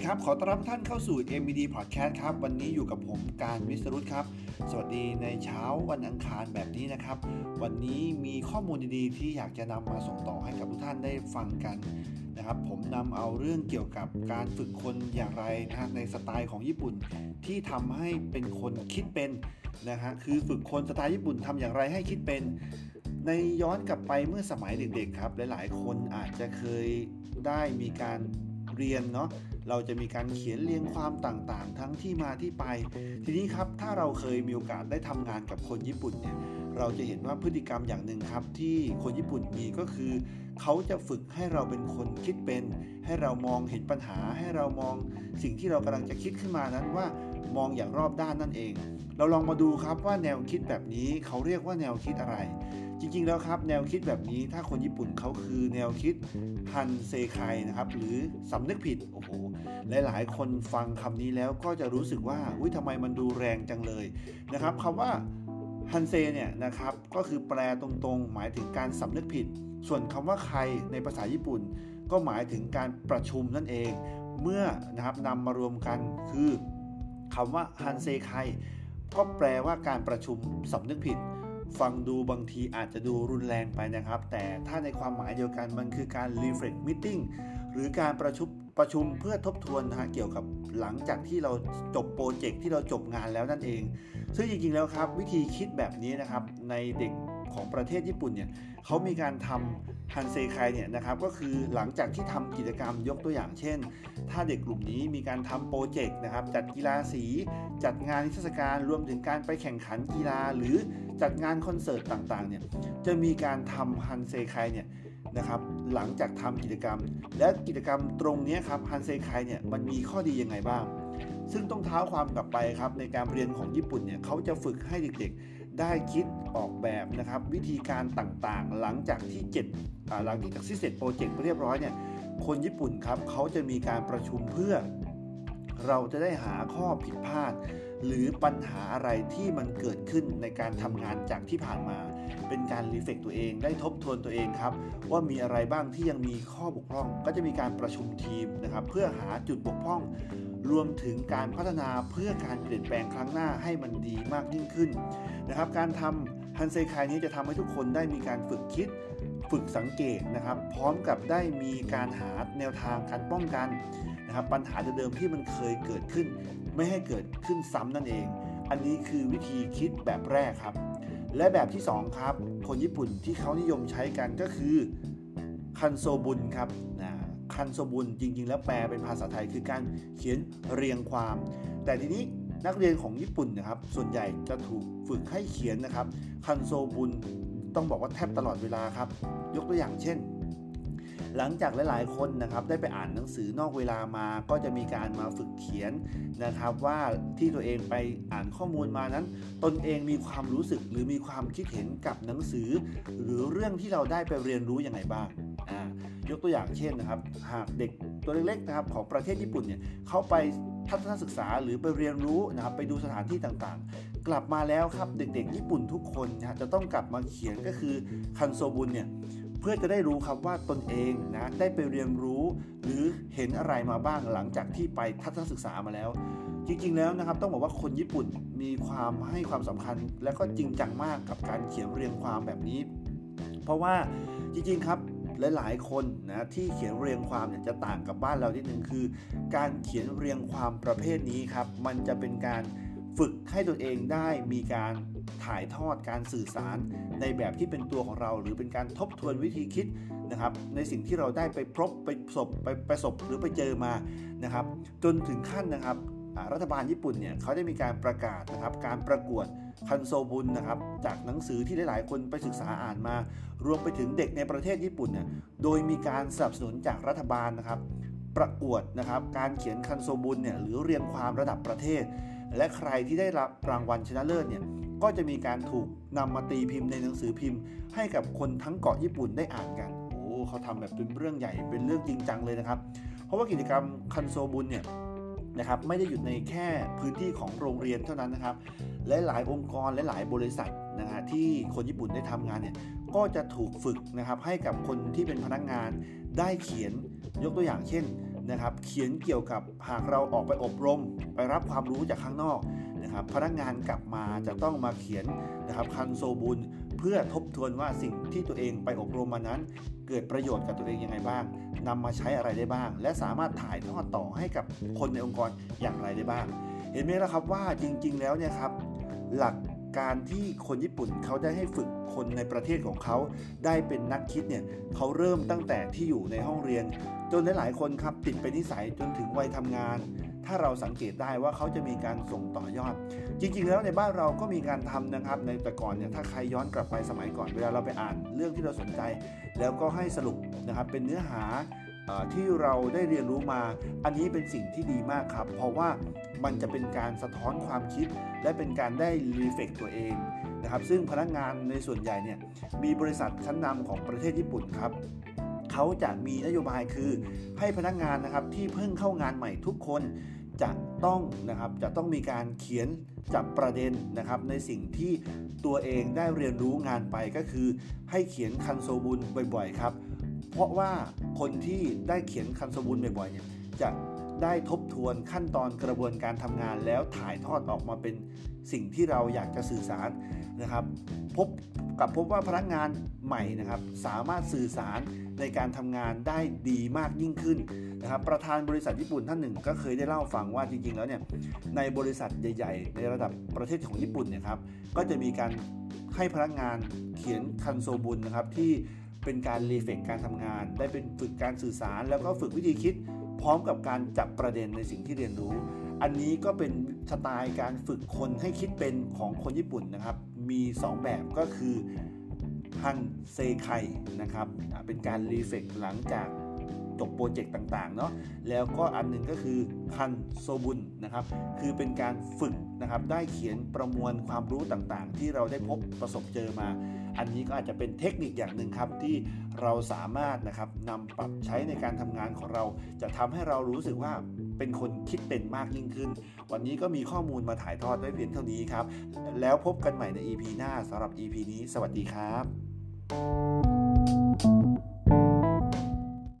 ดีครับ ขอต้อนรับท่านเข้าสู่ MBD Podcast ครับ วันนี้อยู่กับผมการวิสรุตครับ สวัสดีในเช้าวันอังคารแบบนี้นะครับ วันนี้มีข้อมูลดีๆ ที่อยากจะนำมาส่งต่อให้กับทุกท่านได้ฟังกันนะครับ ผมนำเอาเรื่องเกี่ยวกับการฝึกคนอย่างไรนะในสไตล์ของญี่ปุ่น ที่ทำให้เป็นคนคิดเป็นนะฮะ คือฝึกคนสไตล์ญี่ปุ่นทำอย่างไรให้คิดเป็น ในย้อนกลับไปเมื่อสมัยเด็กๆครับ หลายๆ คนอาจจะเคยได้มีการเรียนเนาะ เราจะมีการเขียนเรียงความต่างๆ ทั้งที่มาที่ไป ทีนี้ครับถ้าเราเคยมีโอกาสได้ทำงานกับคนญี่ปุ่นเนี่ย เราจะเห็นว่าพฤติกรรมอย่างหนึ่งครับ ที่คนญี่ปุ่นมีก็คือ เขาจะฝึกให้เราเป็นคนคิดเป็น ให้เรามองเห็นปัญหา ให้เรามองสิ่งที่เรากำลังจะคิดขึ้นมานั้นว่ามองอย่างรอบด้านนั่นเอง เราลองมาดูครับว่าแนวคิดแบบนี้เขาเรียกว่าแนวคิดอะไร จริงๆแล้วครับ แนวคิดแบบนี้ถ้าคนญี่ปุ่นเขาคือแนวคิดฮันเซไคนะครับหรือสำนึกผิดโอ้โหหลายๆ คนฟังคำนี้แล้วก็จะรู้สึกว่าอุ้ยทำไมมันดูแรงจังเลยนะครับคำว่า ฮันเซเนี่ยนะครับก็คือแปลตรงๆ หมายถึงการสำนึกผิด ส่วนคำว่าใครในภาษาญี่ปุ่น ก็หมายถึงการประชุมนั่นเอง เมื่อนะครับนำมารวมกันคือคำว่าฮันเซไคก็แปลว่าการประชุมสำนึกผิด ฟังดูบางทีอาจจะดูรุนแรงไปนะครับ แต่ถ้าในความหมายเดียวกันมันคือการ reflect meeting หรือการประชุม ประชุมเพื่อทบทวนนะฮะเกี่ยวกับหลังจากที่เราจบโปรเจกต์ที่เราจบงานแล้วนั่นเอง ซึ่งจริงๆแล้วครับ วิธีคิดแบบนี้นะครับในเด็กของประเทศญี่ปุ่นเนี่ยเขามีการทำฮันเซไคเนี่ยนะครับก็คือหลังจากที่ทำกิจกรรมยกตัวอย่างเช่น ถ้าเด็กกลุ่มนี้มีการทำโปรเจกต์นะครับจัดกีฬาสี จัดงานนิทรรศการรวมถึงการไปแข่งขันกีฬา หรือจัดงานคอนเสิร์ตต่างๆเนี่ยจะมีการทำฮันเซไคเนี่ย นะครับหลังจากทำกิจกรรม และกิจกรรมตรงนี้ครับฮันเซไคเนี่ยมันมีข้อดียังไงบ้าง ซึ่งต้องเท้าความกลับไปครับในการเรียนของญี่ปุ่นเนี่ยเขาจะฝึกให้เด็กๆ ได้คิดออกแบบนะครับวิธีการต่างๆ หลังจากที่เจ็ดหลังจากที่เสร็จโปรเจกต์เรียบร้อยเนี่ยคนญี่ปุ่นครับเขาจะมีการประชุมเพื่อ เราจะได้หาข้อผิดพลาด หรือปัญหาอะไรที่มันเกิดขึ้นในการทำงานจากที่ผ่านมา เป็นการรีเฟกตัวเองได้ทบทวนตัวเองครับ ว่ามีอะไรบ้างที่ยังมีข้อบกพร่อง ก็จะมีการประชุมทีมนะครับ เพื่อหาจุดบกพร่อง รวมถึงการพัฒนาเพื่อการเปลี่ยนแปลงครั้งหน้าให้มันดีมากยิ่งขึ้นนะครับ การทำฮันเซคายนี้จะทำให้ทุกคนได้มีการฝึกคิด ฝึกสังเกตนะครับ พร้อมกับได้มีการหาแนวทางการป้องกันนะครับ ปัญหาเดิมๆที่มันเคยเกิดขึ้น ไม่ให้เกิดขึ้นซ้ำนั่นเอง อันนี้คือวิธีคิดแบบแรกครับ และแบบที่ 2 ครับ คนญี่ปุ่นที่เขานิยมใช้กันก็คือคันโซบุนครับนะคันโซบุนจริง ๆ แล้วแปลเป็นภาษาไทยคือการเขียนเรียงความ แต่ทีนี้นักเรียนของญี่ปุ่นนะครับ ส่วนใหญ่จะถูกฝึกให้เขียนนะครับคันโซบุน ต้องบอกว่าแทบตลอดเวลาครับ ยกตัวอย่างเช่น หลังจากหลาย ๆ คนนะครับได้ไปอ่านหนังสือนอกเวลามา ก็จะมีการมาฝึกเขียนนะครับว่าที่ตัวเองไปอ่านข้อมูลมานั้น ตนเองมีความรู้สึกหรือมีความคิดเห็นกับหนังสือ หรือเรื่องที่เราได้ไปเรียนรู้ยังไงบ้างยกตัวอย่างเช่นนะครับ หากเด็กตัวเล็กๆนะครับของประเทศญี่ปุ่นเนี่ยเขาไปทัศนศึกษาหรือไปเรียนรู้นะครับไปดูสถานที่ต่างๆ กลับมาแล้วครับเด็กๆ ญี่ปุ่นทุกคนนะจะต้องกลับมาเขียนก็คือคันโซบุนเนี่ยเพื่อจะได้รู้ครับว่าตนเองนะได้ไปเรียนรู้ หรือเห็นอะไรมาบ้างหลังจากที่ไปทัศนศึกษามาแล้ว จริงๆแล้วนะครับ ต้องบอกว่าคนญี่ปุ่นมีความให้ความสำคัญ และก็จริงจังมากกับการเขียนเรียงความแบบนี้ เพราะว่าจริงๆครับหลายๆคนนะที่เขียนเรียงความเนี่ยจะต่างกับบ้านเราที่หนึ่งคือ การเขียนเรียงความประเภทนี้ครับมันจะเป็นการ ฝึกให้ตัวเองได้มีการถ่ายทอดการสื่อสารในแบบที่เป็นตัวของเรา หรือเป็นการทบทวนวิธีคิดนะครับในสิ่งที่เราได้ไปพบไปประสบไปประสบหรือไปเจอมานะครับ จนถึงขั้นนะครับรัฐบาลญี่ปุ่นเนี่ยเขาได้มีการประกาศนะครับการประกวดคันโซบุนนะครับจากหนังสือที่หลายๆ คนไปศึกษาอ่านมา รวมไปถึงเด็กในประเทศญี่ปุ่นเนี่ยโดยมีการสนับสนุนจากรัฐบาลนะครับ ประกวดนะครับการเขียนคันโซบุนเนี่ยหรือเรียงความระดับประเทศ และใครที่ได้รับรางวัลชนะเลิศเนี่ยก็จะมีการถูกนำมาตีพิมพ์ในหนังสือพิมพ์ ให้กับคนทั้งเกาะญี่ปุ่นได้อ่านกัน โอ้เขาทำแบบเป็นเรื่องใหญ่เป็นเรื่องจริงจังเลยนะครับ เพราะว่ากิจกรรมคันโซบุนเนี่ยนะครับไม่ได้หยุดในแค่พื้นที่ของโรงเรียนเท่านั้นนะครับและหลายองค์กรและหลายบริษัทนะฮะที่คนญี่ปุ่นได้ทำงานเนี่ยก็จะถูกฝึกนะครับให้กับคนที่เป็นพนักงานได้เขียนยกตัวอย่างเช่น นะครับ เขียนเกี่ยวกับหากเราออกไปอบรม ไปรับความรู้จากข้างนอกนะครับ พนักงานกลับมาจะต้องมาเขียนนะครับคันโซบุญเพื่อทบทวนว่าสิ่งที่ตัวเองไปอบรมมานั้น เกิดประโยชน์กับตัวเองยังไงบ้างนำมาใช้อะไรได้บ้าง และสามารถถ่ายทอดต่อให้กับคนในองค์กรอย่างไรได้บ้าง เห็นไหมล่ะครับว่าจริง ๆ แล้วเนี่ยครับหลัก การที่คนญี่ปุ่นเขาได้ให้ฝึกคนในประเทศของเขาได้เป็นนักคิดเนี่ยเขาเริ่มตั้งแต่ที่อยู่ในห้องเรียน จนหลายๆคนครับติดเป็นนิสัยจนถึงวัยทำงาน ถ้าเราสังเกตได้ว่าเขาจะมีการส่งต่อยอด จริงๆ แล้วในบ้านเราก็มีการทำนะครับ ในแต่ก่อนเนี่ยถ้าใครย้อนกลับไปสมัยก่อนเวลาเราไปอ่านเรื่องที่เราสนใจ แล้วก็ให้สรุปนะครับเป็นเนื้อหา ที่เราได้เรียนรู้มา อันนี้เป็นสิ่งที่ดีมากครับ เพราะว่ามันจะเป็นการสะท้อนความคิด และเป็นการได้รีเฟกตัวเองนะครับซึ่งพนักงานในส่วนใหญ่เนี่ยมีบริษัทชั้นนำของประเทศญี่ปุ่นครับเขาจะมีนโยบายคือให้พนักงานนะครับที่เพิ่งเข้างานใหม่ทุกคนจะต้องนะครับจะต้องมีการเขียนจับประเด็นนะครับในสิ่งที่ตัวเองได้เรียนรู้งานไปก็คือ ให้เขียนคันโซบุลบ่อยๆครับ เพราะว่าคนที่ได้เขียนคันโซบุลบ่อยๆเนี่ยจะได้ทบทวนขั้นตอนกระบวนการทำงานแล้วถ่ายทอดออกมาเป็นสิ่งที่เราอยากจะสื่อสารนะครับ พบกับพบว่าพนักงานใหม่นะครับ สามารถสื่อสารในการทำงานได้ดีมากยิ่งขึ้นนะครับประธานบริษัทญี่ปุ่นท่านหนึ่งก็เคยได้เล่าฟังว่าจริงๆ แล้วเนี่ยในบริษัทใหญ่ ๆ ในระดับประเทศของญี่ปุ่นเนี่ยครับก็จะมีการให้พนักงานเขียน感想文 นะครับที่ เป็นการ reflect การทำงาน ได้เป็นฝึกการสื่อสาร แล้วก็ฝึกวิธีคิด พร้อมกับการจับประเด็นในสิ่งที่เรียนรู้ อันนี้ก็เป็นสไตล์การฝึกคนให้คิดเป็นของคนญี่ปุ่นนะครับ มี 2 แบบก็คือ反省会 นะครับเป็นการ reflect หลังจาก จบโปรเจกต์ต่างๆเนาะแล้วก็อันนึงก็คือคันโซบุนนะครับคือเป็นการฝึกนะครับได้เขียนประมวลความรู้ต่างๆ ที่เราได้พบประสบเจอมา อันนี้ก็อาจจะเป็นเทคนิคอย่างหนึ่งครับที่เราสามารถนะครับนำปรับใช้ในการทำงานของเรา จะทำให้เรารู้สึกว่าเป็นคนคิดเป็นมากยิ่งขึ้น วันนี้ก็มีข้อมูลมาถ่ายทอดไว้เพียงเท่านี้ครับ แล้วพบกันใหม่ใน EP หน้าสำหรับ EP นี้ สวัสดีครับ